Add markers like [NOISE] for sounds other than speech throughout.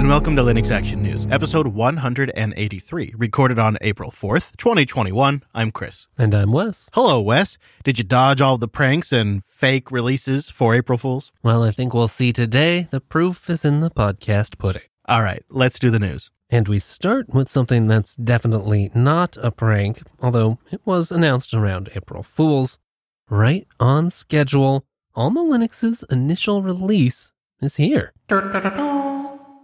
and welcome to Linux Action News, episode 183, recorded on April 4th, 2021. I'm Chris. And I'm Wes. Hello, Wes. Did you dodge all the pranks and fake releases for April Fools? Well, I think we'll see today. The proof is in the podcast pudding. All right, let's do the news. And we start with something that's definitely not a prank, although it was announced around April Fools. Right on schedule, Alma Linux's initial release is here.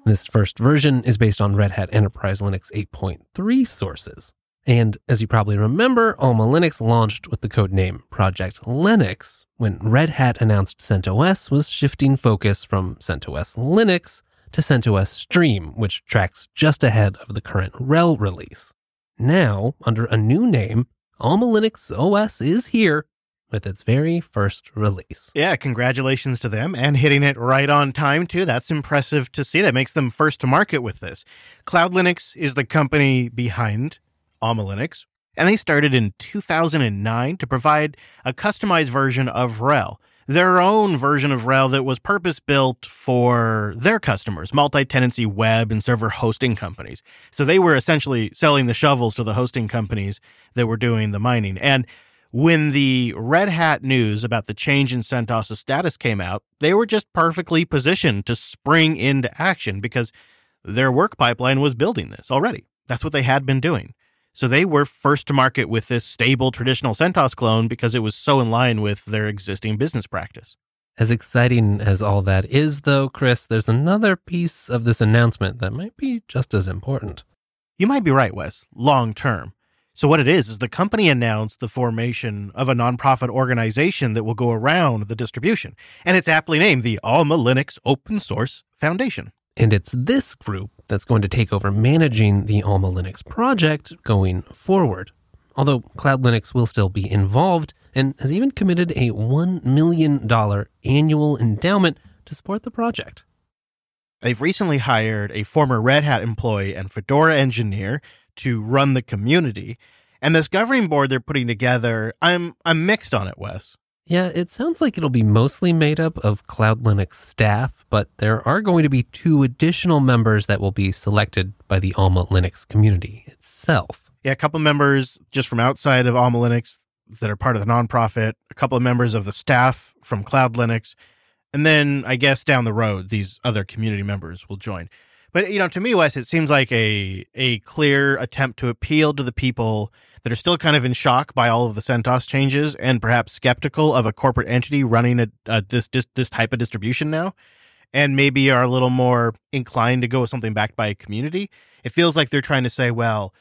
This first version is based on Red Hat Enterprise Linux 8.3 sources. And as you probably remember, Alma Linux launched with the codename Project Lenix when Red Hat announced CentOS was shifting focus from CentOS Linux to CentOS Stream, which tracks just ahead of the current RHEL release. Now, under a new name, Alma Linux OS is here with its very first release. Yeah, congratulations to them and hitting it right on time, too. That's impressive to see. That makes them first to market with this. Cloud Linux is the company behind Alma Linux, and they started in 2009 to provide a customized version of RHEL. Their own version of RHEL that was purpose built for their customers, multi tenancy web and server hosting companies. So they were essentially selling the shovels to the hosting companies that were doing the mining. And when the Red Hat news about the change in CentOS status came out, they were just perfectly positioned to spring into action because their work pipeline was building this already. That's what they had been doing. So they were first to market with this stable traditional CentOS clone because it was so in line with their existing business practice. As exciting as all that is, though, Chris, there's another piece of this announcement that might be just as important. You might be right, Wes, long term. So what it is is the company announced the formation of a nonprofit organization that will go around the distribution, and it's aptly named the Alma Linux Open Source Foundation. And it's this group that's going to take over managing the Alma Linux project going forward. Although Cloud Linux will still be involved and has even committed a $1 million annual endowment to support the project. They've recently hired a former Red Hat employee and Fedora engineer to run the community. And this governing board they're putting together, I'm I'm mixed on it, Wes. Yeah, it sounds like it'll be mostly made up of Cloud Linux staff, but there are going to be two additional members that will be selected by the Alma Linux community itself. Yeah, a couple members just from outside of Alma Linux that are part of the nonprofit, a couple of members of the staff from Cloud Linux, and then I guess down the road these other community members will join. But you know, to me, Wes, it seems like a a clear attempt to appeal to the people that are still kind of in shock by all of the CentOS changes and perhaps skeptical of a corporate entity running a, a this, this this type of distribution now, and maybe are a little more inclined to go with something backed by a community. It feels like they're trying to say, well,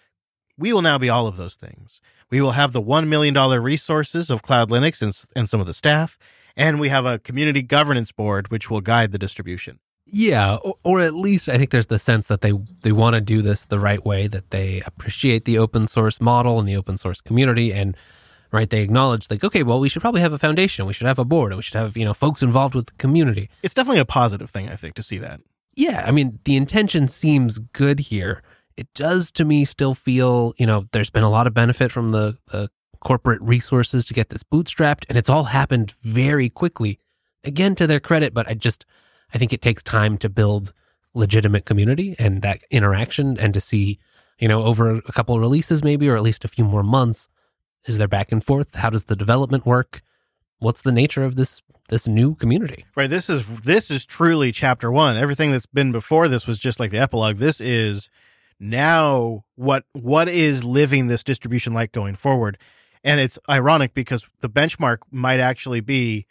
we will now be all of those things. We will have the $1 million resources of Cloud Linux and, and some of the staff, and we have a community governance board which will guide the distribution. Yeah, or, or, at least I think there's the sense that they they want to do this the right way, that they appreciate the open source model and the open source community, and right they acknowledge like, okay, well, we should probably have a foundation, we should have a board, and we should have you know folks involved with the community. It's definitely a positive thing, I think, to see that. Yeah, I mean, the intention seems good here. It does to me still feel, you know, there's been a lot of benefit from the, the corporate resources to get this bootstrapped, and it's all happened very quickly. Again, to their credit, but I just I think it takes time to build legitimate community and that interaction and to see, you know, over a couple of releases maybe, or at least a few more months, is there back and forth? How does the development work? What's the nature of this this new community? Right. This is this is truly chapter one. Everything that's been before this was just like the epilogue. This is now what what is living this distribution like going forward. And it's ironic because the benchmark might actually be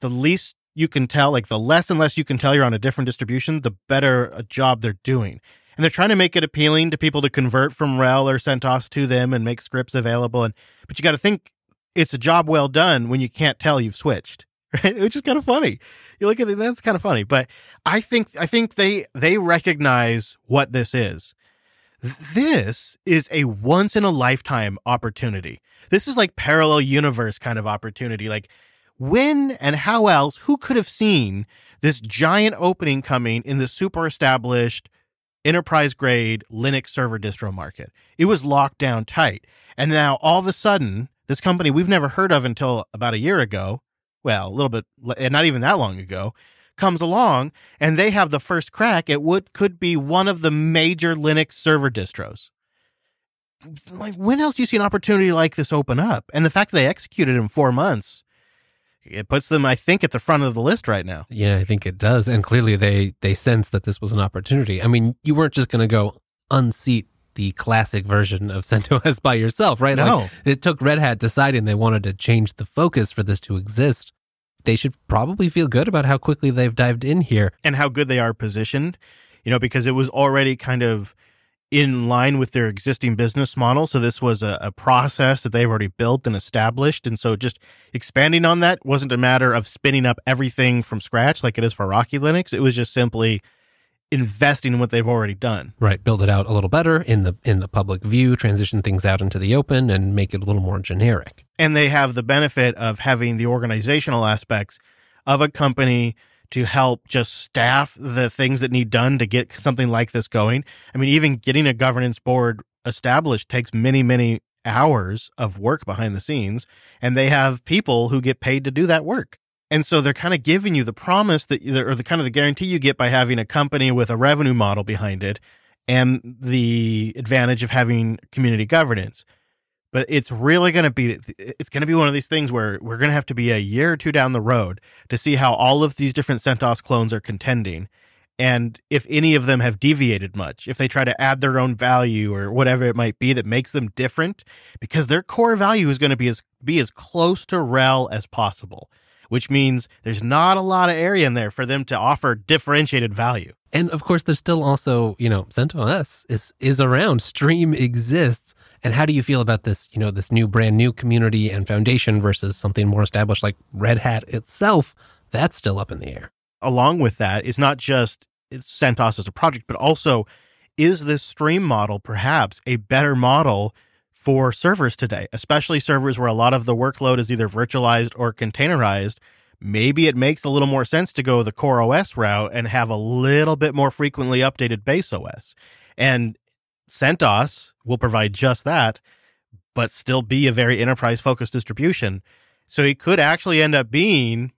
the least you can tell, like the less and less you can tell you're on a different distribution, the better a job they're doing. And they're trying to make it appealing to people to convert from RHEL or CentOS to them and make scripts available. And but you got to think it's a job well done when you can't tell you've switched, [LAUGHS] right? Which is kind of funny. You look at it, that's kind of funny. But I think I think they they recognize what this is. This is a once in a lifetime opportunity. This is like parallel universe kind of opportunity. Like when and how else, who could have seen this giant opening coming in the super established enterprise grade Linux server distro market? It was locked down tight. And now all of a sudden, this company we've never heard of until about a year ago, well, a little bit, eh, not even that long ago, comes along and they have the first crack at what could be one of the major Linux server distros. Like, when else do you see an opportunity like this open up? And the fact that they executed in four months, it puts them, I think, at the front of the list right now. Yeah, I think it does. And clearly they they sense that this was an opportunity. I mean, you weren't just going to go unseat the classic version of CentOS by yourself, right? No. Like, it took Red Hat deciding they wanted to change the focus for this to exist. They should probably feel good about how quickly they've dived in here. and how good they are positioned, you know, because it was already kind of in line with their existing business model. So this was a, a process that they've already built and established. And so just expanding on that wasn't a matter of spinning up everything from scratch like it is for Rocky Linux. It was just simply investing in what they've already done. Right, build it out a little better in the in the public view, transition things out into the open and make it a little more generic. and they have the benefit of having the organizational aspects of a company to help just staff the things that need done to get something like this going. I mean, even getting a governance board established takes many, many hours of work behind the scenes, and they have people who get paid to do that work. And so they're kind of giving you the promise that, or the kind of the guarantee you get by having a company with a revenue model behind it and the advantage of having community governance but it's really going to be it's going to be one of these things where we're going to have to be a year or two down the road to see how all of these different CentOS clones are contending. And if any of them have deviated much if they try to add their own value or whatever it might be that makes them different because their core value is going to be as be as close to RHEL as possible which means there's not a lot of area in there for them to offer differentiated value And of course, there's still also, you know, CentOS is is around. Stream exists. And how do you feel about this, you know, this new brand new community and foundation versus something more established like Red Hat itself? That's still up in the air. along with that is not just it's CentOS as a project, but also is this stream model perhaps a better model for servers today, especially servers where a lot of the workload is either virtualized or containerized? Maybe it makes a little more sense to go the core OS route and have a little bit more frequently updated base OS. And CentOS will provide just that, but still be a very enterprise focused distribution. So it could actually end up being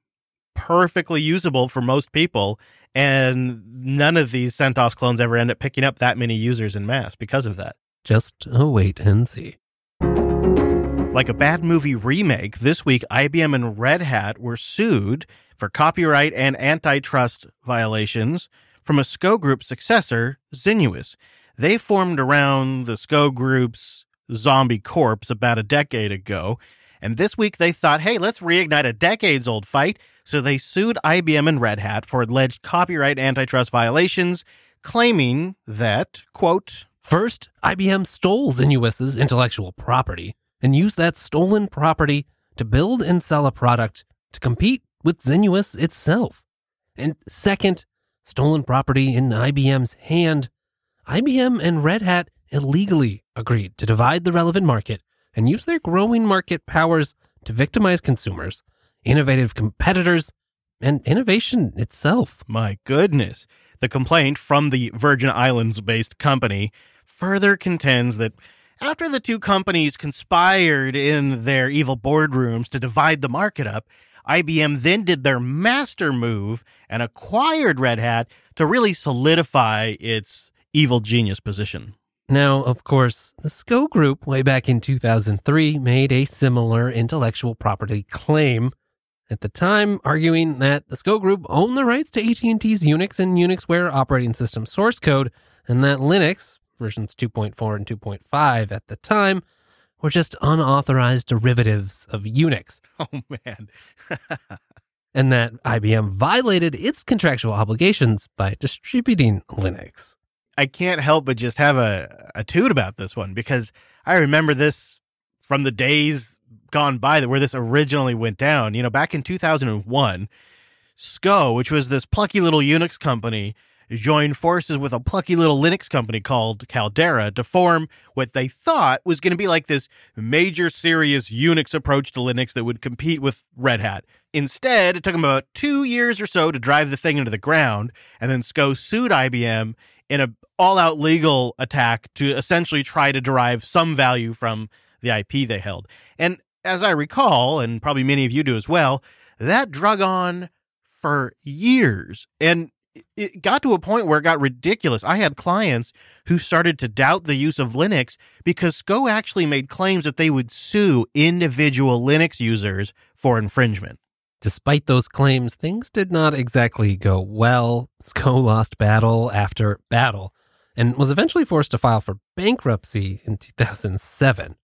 perfectly usable for most people. And none of these CentOS clones ever end up picking up that many users in mass because of that. Just a wait and see. Like a bad movie remake, this week IBM and Red Hat were sued for copyright and antitrust violations from a SCO Group successor, Xinuos. They formed around the SCO Group's Zombie Corpse about a decade ago, and this week they thought, hey, let's reignite a decades old fight. So they sued IBM and Red Hat for alleged copyright antitrust violations, claiming that, quote, First, IBM stole Xinuos's intellectual property and used that stolen property to build and sell a product to compete with Xinuos itself. And second, stolen property in IBM's hand. IBM and Red Hat illegally agreed to divide the relevant market and use their growing market powers to victimize consumers, innovative competitors, and innovation itself. My goodness. The complaint from the Virgin Islands based company further contends that after the two companies conspired in their evil boardrooms to divide the market up, IBM then did their master move and acquired Red Hat to really solidify its evil genius position. Now, of course, the SCO Group, way back in 2003, made a similar intellectual property claim. At the time, arguing that the SCO Group owned the rights to AT&T's Unix and Unixware operating system source code, and that Linux, versions 2.4 and 2.5 at the time, were just unauthorized derivatives of Unix, [LAUGHS] Oh, man. [LAUGHS] and that IBM violated its contractual obligations by distributing Linux. I can't help but just have a, a toot about this one because I remember this from the days gone by that where this originally went down. You know, back in 2001, SCO, which was this plucky little Unix company, joined forces with a plucky little Linux company called Caldera to form what they thought was going to be like this major serious Unix approach to Linux that would compete with Red Hat. Instead, it took them about two years or so to drive the thing into the ground, and then SCO sued IBM in an all-out legal attack to essentially try to derive some value from the IP they held. And as I recall, and probably many of you do as well, that drug on for years. And it got to a point where it got ridiculous. I had clients who started to doubt the use of Linux because SCO actually made claims that they would sue individual Linux users for infringement. Despite those claims, things did not exactly go well. [LAUGHS] SCO lost battle after battle and was eventually forced to file for bankruptcy in 2007.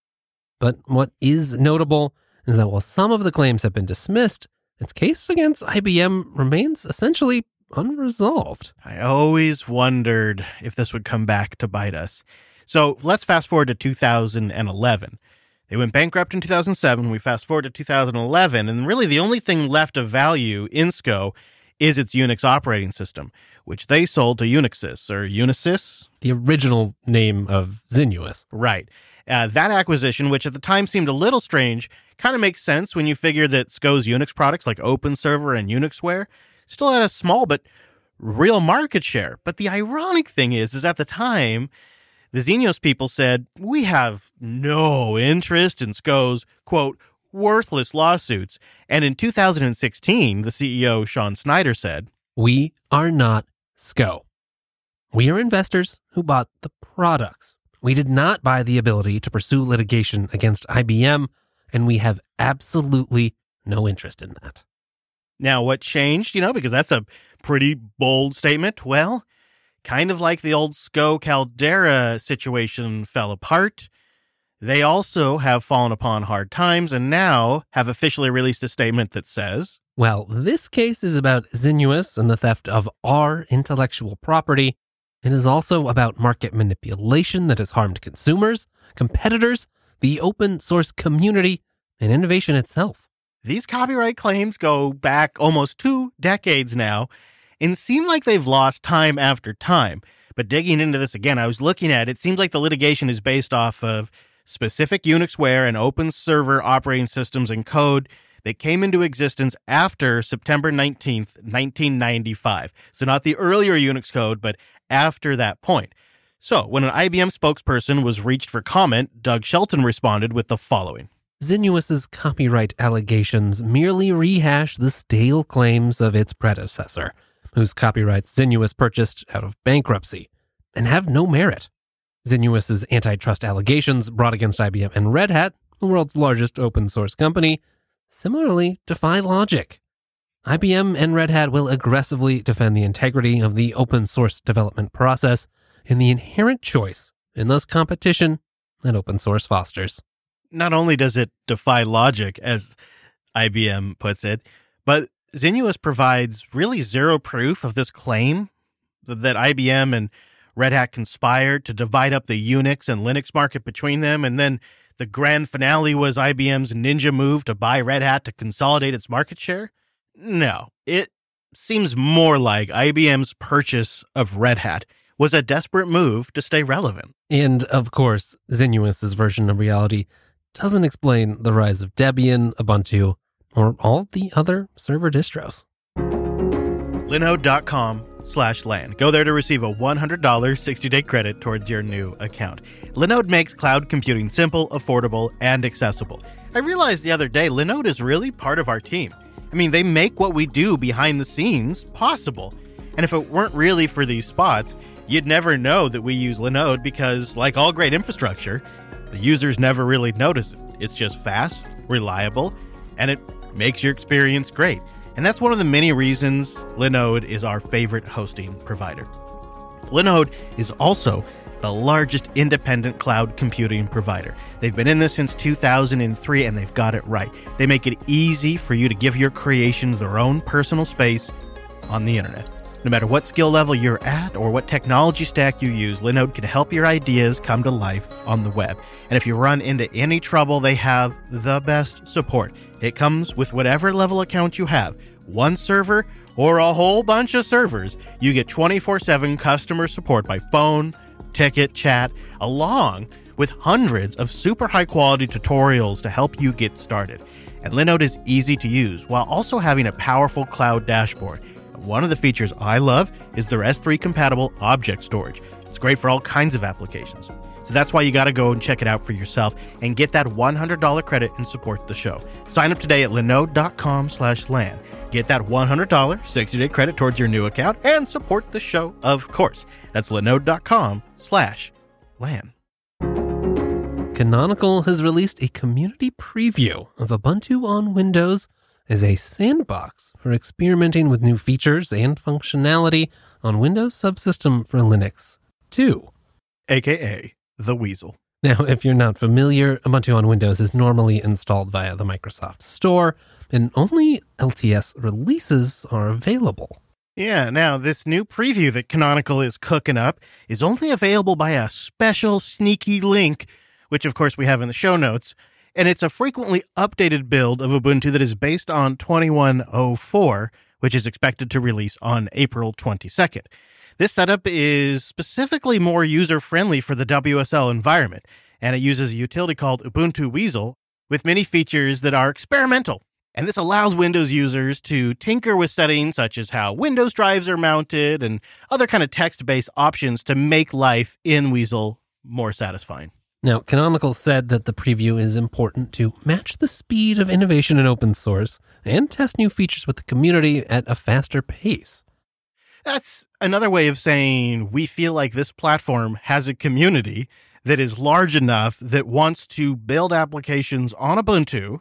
But what is notable is that while some of the claims have been dismissed, its case against IBM remains essentially unresolved. I always wondered if this would come back to bite us. So let's fast forward to 2011. They went bankrupt in 2007. We fast forward to 2011, and really the only thing left of value in SCO is its Unix operating system, which they sold to UnXis or Unisys. The original name of Xinuos. Right. Uh, that acquisition, which at the time seemed a little strange, kind of makes sense when you figure that SCO's Unix products like OpenServer and Unixware still had a small but real market share. But the ironic thing is, is at the time, the Xinuos people said, we have no interest in SCO's, quote, worthless lawsuits. And in 2016, the CEO, Sean Snyder, said, We are not SCO. We are investors who bought the products. We did not buy the ability to pursue litigation against IBM, and we have absolutely no interest in that. Now, what changed, you know, because that's a pretty bold statement? Well, kind of like the old SCO Caldera situation fell apart. They also have fallen upon hard times and now have officially released a statement that says, Well, this case is about Xinuos and the theft of our intellectual property. It is also about market manipulation that has harmed consumers, competitors, the open source community, and innovation itself. These copyright claims go back almost two decades now and seem like they've lost time after time. But digging into this again, I was looking at it, it seems like the litigation is based off of specific Unixware and open server operating systems and code that came into existence after September 19th, 1995. So not the earlier Unix code, but after that point. So when an IBM spokesperson was reached for comment, Doug Shelton responded with the following. Xinuos's copyright allegations merely rehash the stale claims of its predecessor, whose copyrights Xinuos purchased out of bankruptcy, and have no merit. Xinuos's antitrust allegations brought against IBM and Red Hat, the world's largest open source company, similarly defy logic. IBM and Red Hat will aggressively defend the integrity of the open source development process and the inherent choice and thus competition that open source fosters. Not only does it defy logic, as IBM puts it, but Xinuos provides really zero proof of this claim that IBM and Red Hat conspired to divide up the Unix and Linux market between them, and then the grand finale was IBM's ninja move to buy Red Hat to consolidate its market share? No, it seems more like IBM's purchase of Red Hat was a desperate move to stay relevant. And of course, Xinuos's version of reality doesn't explain the rise of Debian, Ubuntu, or all the other server distros. Linode.com slash LAN. Go there to receive a $100 60-day credit towards your new account. Linode makes cloud computing simple, affordable, and accessible. I realized the other day Linode is really part of our team. I mean, they make what we do behind the scenes possible. And if it weren't really for these spots, you'd never know that we use Linode because, like all great infrastructure, the users never really notice it. It's just fast, reliable, and it makes your experience great. And that's one of the many reasons Linode is our favorite hosting provider. Linode is also the largest independent cloud computing provider. They've been in this since 2003 and they've got it right. They make it easy for you to give your creations their own personal space on the internet. No matter what skill level you're at or what technology stack you use, Linode can help your ideas come to life on the web. And if you run into any trouble, they have the best support. It comes with whatever level account you have one server or a whole bunch of servers. You get 24 7 customer support by phone, ticket, chat, along with hundreds of super high quality tutorials to help you get started. And Linode is easy to use while also having a powerful cloud dashboard. One of the features I love is their S3 compatible object storage. It's great for all kinds of applications. So that's why you got to go and check it out for yourself and get that $100 credit and support the show. Sign up today at linode.com slash LAN. Get that $100 60-day credit towards your new account and support the show, of course. That's linode.com slash LAN. Canonical has released a community preview of Ubuntu on Windows as a sandbox for experimenting with new features and functionality on Windows Subsystem for Linux 2. AKA the Weasel. Now, if you're not familiar, Ubuntu on Windows is normally installed via the Microsoft Store, and only LTS releases are available. Yeah, now this new preview that Canonical is cooking up is only available by a special sneaky link, which of course we have in the show notes, and it's a frequently updated build of Ubuntu that is based on 2104, which is expected to release on April 22nd. This setup is specifically more user friendly for the WSL environment, and it uses a utility called Ubuntu Weasel with many features that are experimental. And this allows Windows users to tinker with settings such as how Windows drives are mounted and other kind of text based options to make life in Weasel more satisfying. Now, Canonical said that the preview is important to match the speed of innovation in open source and test new features with the community at a faster pace. That's another way of saying we feel like this platform has a community that is large enough that wants to build applications on Ubuntu,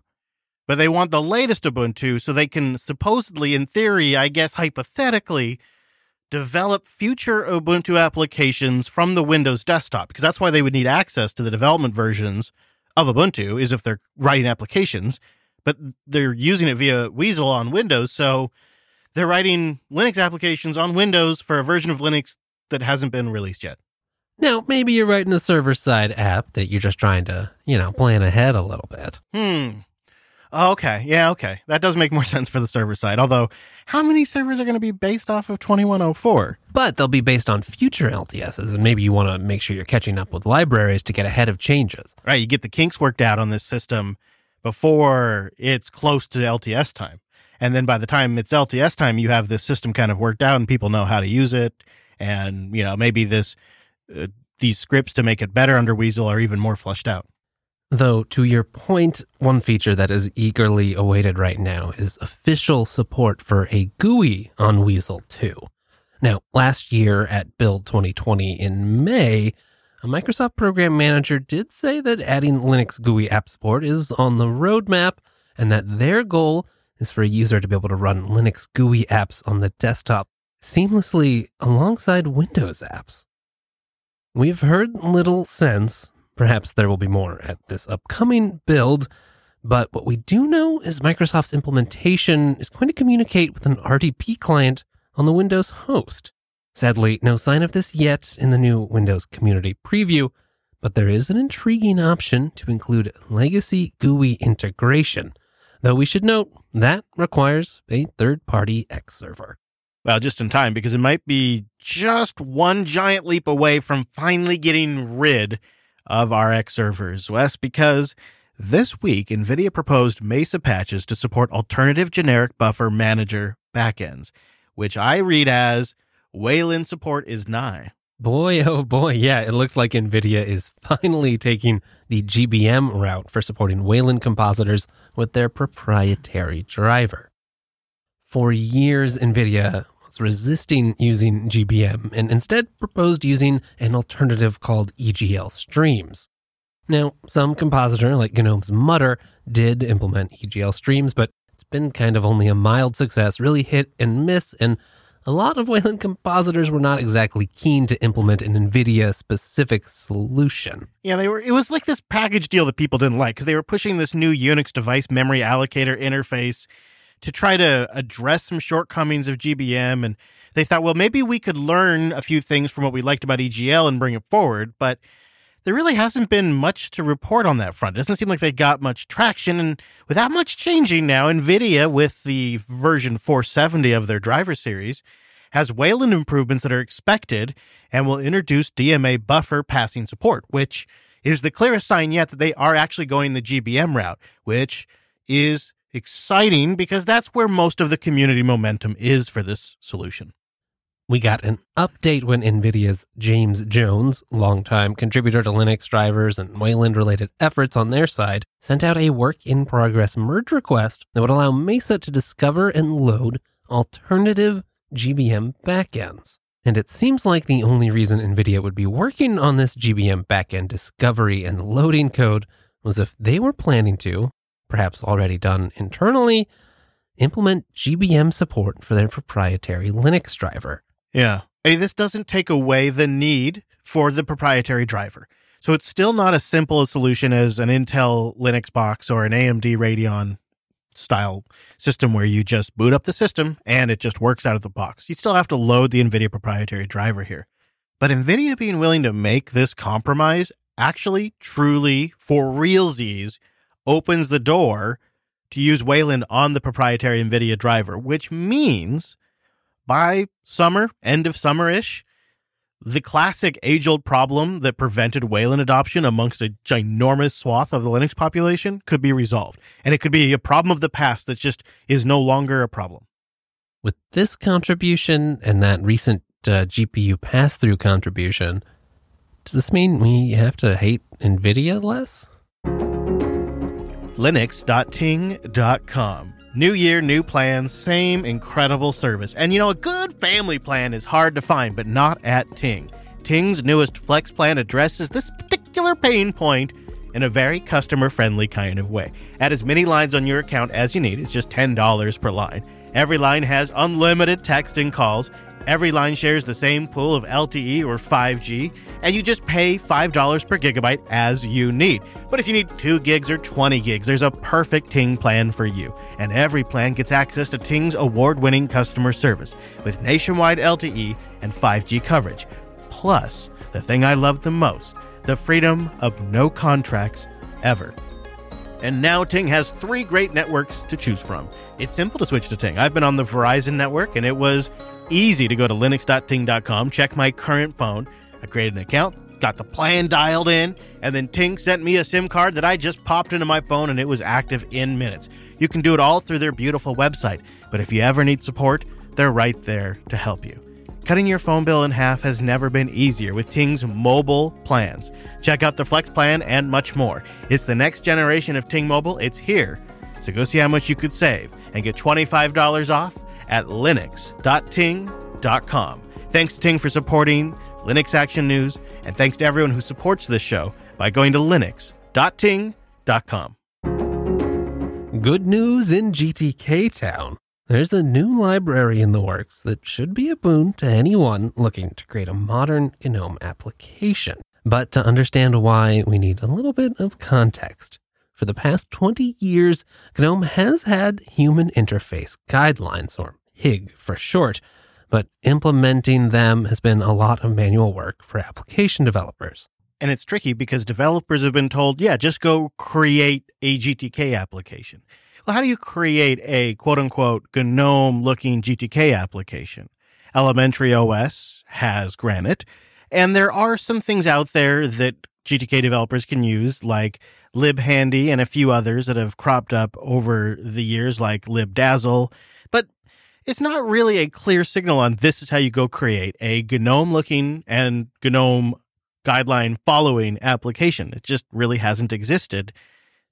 but they want the latest Ubuntu so they can supposedly, in theory, I guess hypothetically, develop future Ubuntu applications from the Windows desktop because that's why they would need access to the development versions of Ubuntu is if they're writing applications, but they're using it via Weasel on Windows, so they're writing Linux applications on Windows for a version of Linux that hasn't been released yet. Now, maybe you're writing a server side app that you're just trying to, you know, plan ahead a little bit. Hmm. Oh, okay. Yeah, okay. That does make more [LAUGHS] sense for the server side. Although, how many servers are going to be based off of 2104? But they'll be based on future LTSs, and maybe you want to make sure you're catching up with libraries to get ahead of changes. Right. You get the kinks worked out on this system before it's close to LTS time. And then by the time it's LTS time, you have this system kind of worked out and people know how to use it. And, you know, maybe this, uh, these scripts to make it better under Weasel are even more fleshed out. Though, to your point, one feature that is eagerly awaited right now is official support for a GUI on Weasel 2. Now, last year at Build 2020 in May, a Microsoft Program Manager did say that adding Linux GUI app support is on the roadmap and that their goal is for a user to be able to run Linux GUI apps on the desktop seamlessly alongside Windows apps. We've heard little since Perhaps there will be more at this upcoming build, but what we do know is Microsoft's implementation is going to communicate with an RDP client on the Windows host. Sadly, no sign of this yet in the new Windows Community Preview, but there is an intriguing option to include legacy GUI integration, though we should note that requires a third party X server. Well, just in time, because it might be just one giant leap away from finally getting rid of RX servers, Wes, because this week NVIDIA proposed Mesa patches to support alternative generic buffer manager backends, which I read as Wayland support is nigh. Boy, oh boy, yeah, it looks like NVIDIA is finally taking the GBM route for supporting Wayland compositors with their proprietary driver. For years, NVIDIA resisting using GBM and instead proposed using an alternative called EGL streams. Now, some compositor like GNOME's Mutter did implement EGL streams, but it's been kind of only a mild success, really hit and miss, and a lot of Wayland compositors were not exactly keen to implement an NVIDIA specific solution. Yeah, they were it was like this package deal that people didn't like because they were pushing this new Unix device memory allocator interface to try to address some shortcomings of GBM. And they thought, well, maybe we could learn a few things from what we liked about EGL and bring it forward. But there really hasn't been much to report on that front. It doesn't seem like they got much traction. And without much changing now, NVIDIA, with the version 470 of their driver series, has Wayland improvements that are expected and will introduce DMA buffer passing support, which is the clearest sign yet that they are actually going the GBM route, which is exciting because that's where most of the community momentum is for this solution. We got an update when NVIDIA's James Jones, longtime contributor to Linux drivers and Wayland related efforts on their side, sent out a work in progress merge request that would allow Mesa to discover and load alternative GBM backends. And it seems like the only reason NVIDIA would be working on this GBM backend discovery and loading code was if they were planning to, perhaps already done internally, implement GBM support for their proprietary Linux driver. Yeah. Hey, this doesn't take away the need for the proprietary driver. So it's still not as simple a solution as an Intel Linux box or an AMD Radeon style system where you just boot up the system and it just works out of the box. You still have to load the NVIDIA proprietary driver here. But NVIDIA being willing to make this compromise actually, truly, for realsies, opens the door to use Wayland on the proprietary NVIDIA driver, which means by summer, end of summer ish, the classic age old problem that prevented Wayland adoption amongst a ginormous swath of the Linux population could be resolved. And it could be a problem of the past that just is no longer a problem. With this contribution and that recent uh, GPU pass through contribution, does this mean we have to hate NVIDIA less? Linux.ting.com. New year, new plans, same incredible service. And you know, a good family plan is hard to find, but not at Ting. Ting's newest Flex plan addresses this particular pain point in a very customer friendly kind of way. Add as many lines on your account as you need, it's just $10 per line. Every line has unlimited text and calls Every line shares the same pool of LTE or 5G, and you just pay $5 per gigabyte as you need. But if you need 2 gigs or 20 gigs, there's a perfect Ting plan for you. And every plan gets access to Ting's award winning customer service with nationwide LTE and 5G coverage. Plus, the thing I love the most the freedom of no contracts ever. And now Ting has three great networks to choose from. It's simple to switch to Ting. I've been on the Verizon network and it was easy to go to linux.ting.com, check my current phone. I created an account, got the plan dialed in, and then Ting sent me a SIM card that I just popped into my phone and it was active in minutes. You can do it all through their beautiful website, but if you ever need support, they're right there to help you. Cutting your phone bill in half has never been easier with Ting's mobile plans. Check out the Flex plan and much more. It's the next generation of Ting Mobile. It's here. So go see how much you could save and get $25 off at linux.ting.com. Thanks to Ting for supporting Linux Action News, and thanks to everyone who supports this show by going to linux.ting.com. Good news in GTK Town. There's a new library in the works that should be a boon to anyone looking to create a modern GNOME application. But to understand why, we need a little bit of context. For the past 20 years, GNOME has had human interface guidelines, or HIG for short, but implementing them has been a lot of manual work for application developers. And it's tricky because developers have been told, yeah, just go create a GTK application. How do you create a quote unquote GNOME looking GTK application? Elementary OS has Granite, and there are some things out there that GTK developers can use, like libhandy and a few others that have cropped up over the years, like libdazzle. But it's not really a clear signal on this is how you go create a GNOME looking and GNOME guideline following application. It just really hasn't existed.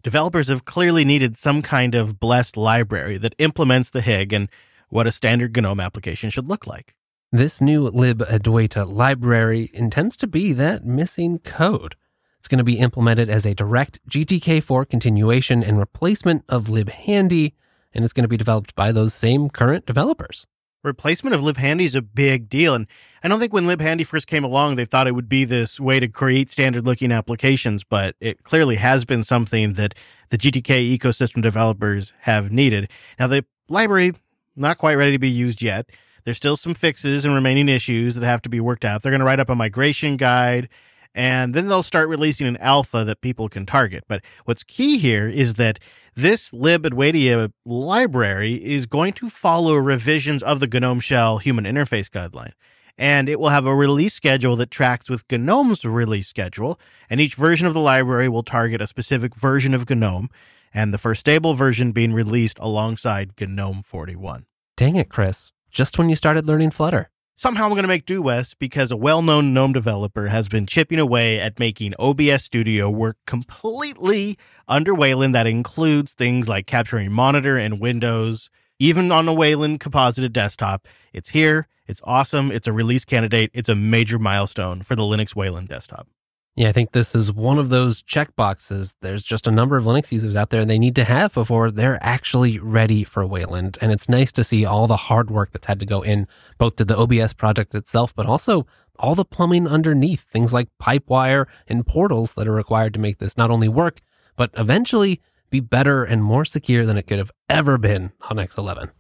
Developers have clearly needed some kind of blessed library that implements the HIG and what a standard GNOME application should look like. This new libadwaita library intends to be that missing code. It's going to be implemented as a direct GTK4 continuation and replacement of libhandy, and it's going to be developed by those same current developers. Replacement of libhandy is a big deal, and I don't think when libhandy first came along, they thought it would be this way to create standard-looking applications, but it clearly has been something that the GTK ecosystem developers have needed. Now, the library not quite ready to be used yet. There's still some fixes and remaining issues that have to be worked out. They're going to write up a migration guide and then they'll start releasing an alpha that people can target. But what's key here is that this libadwaita library is going to follow revisions of the GNOME Shell Human Interface Guideline. And it will have a release schedule that tracks with GNOME's release schedule, and each version of the library will target a specific version of GNOME, and the first stable version being released alongside GNOME 41. Dang it, Chris. Just when you started learning Flutter. Somehow I'm going to make do Wes because a well-known GNOME developer has been chipping away at making OBS Studio work completely under Wayland that includes things like capturing monitor and windows, even on a Wayland composited desktop. It's here. It's awesome. It's a release candidate. It's a major milestone for the Linux Wayland desktop. Yeah, I think this is one of those checkboxes. There's just a number of Linux users out there they need to have before they're actually ready for Wayland. And it's nice to see all the hard work that's had to go in both to the OBS project itself, but also all the plumbing underneath, things like Pipewire and portals that are required to make this not only work, but eventually be better and more secure than it could have ever been on X11.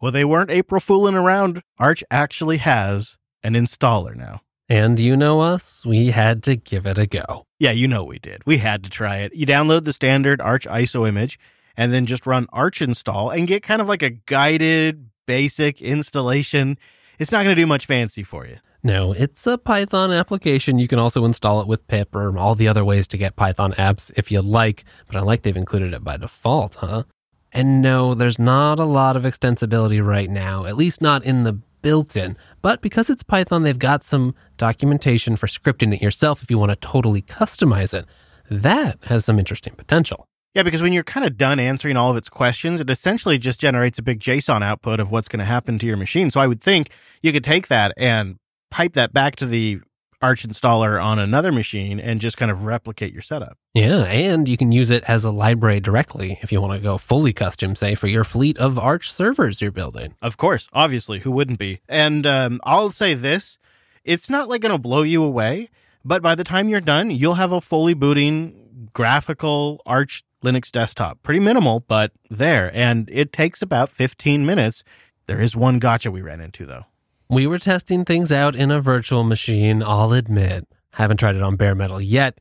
Well, they weren't April fooling around. Arch actually has an installer now. And you know us, we had to give it a go. Yeah, you know we did. We had to try it. You download the standard Arch ISO image and then just run Arch install and get kind of like a guided basic installation. It's not going to do much fancy for you. No, it's a Python application. You can also install it with pip or all the other ways to get Python apps if you like, but I like they've included it by default, huh? And no, there's not a lot of extensibility right now, at least not in the built in. But because it's Python, they've got some documentation for scripting it yourself if you want to totally customize it. That has some interesting potential. Yeah, because when you're kind of done answering all of its questions, it essentially just generates a big JSON output of what's going to happen to your machine. So I would think you could take that and pipe that back to the Arch installer on another machine and just kind of replicate your setup. Yeah, and you can use it as a library directly if you want to go fully custom, say, for your fleet of Arch servers you're building. Of course, obviously, who wouldn't be? And um, I'll say this it's not like going to blow you away, but by the time you're done, you'll have a fully booting graphical Arch Linux desktop. Pretty minimal, but there. And it takes about 15 minutes. There is one gotcha we ran into, though. We were testing things out in a virtual machine, I'll admit. Haven't tried it on bare metal yet.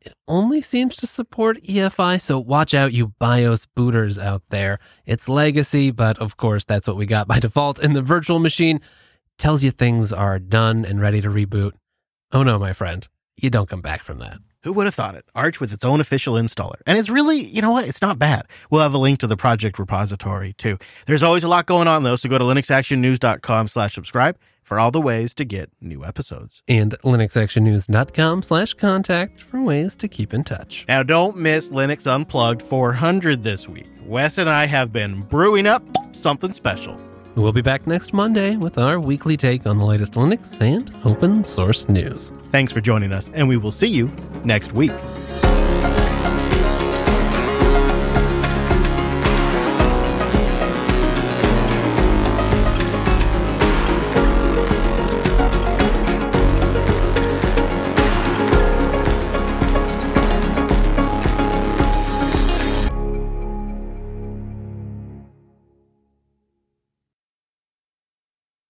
It only seems to support EFI, so watch out, you BIOS booters out there. It's legacy, but of course, that's what we got by [LAUGHS] default. And the virtual machine tells you things are done and ready to reboot. Oh no, my friend, you don't come back from that. Who would have thought it? Arch with its own official installer. And it's really, you know what? It's not bad. We'll have a link to the project repository too. There's always a lot going on though, so go to linuxactionnews.com slash subscribe for all the ways to get new episodes. And linuxactionnews.com slash contact for ways to keep in touch. Now don't miss Linux Unplugged 400 this week. Wes and I have been brewing up something special. We'll be back next Monday with our weekly take on the latest Linux and open source news. Thanks for joining us, and we will see you next week.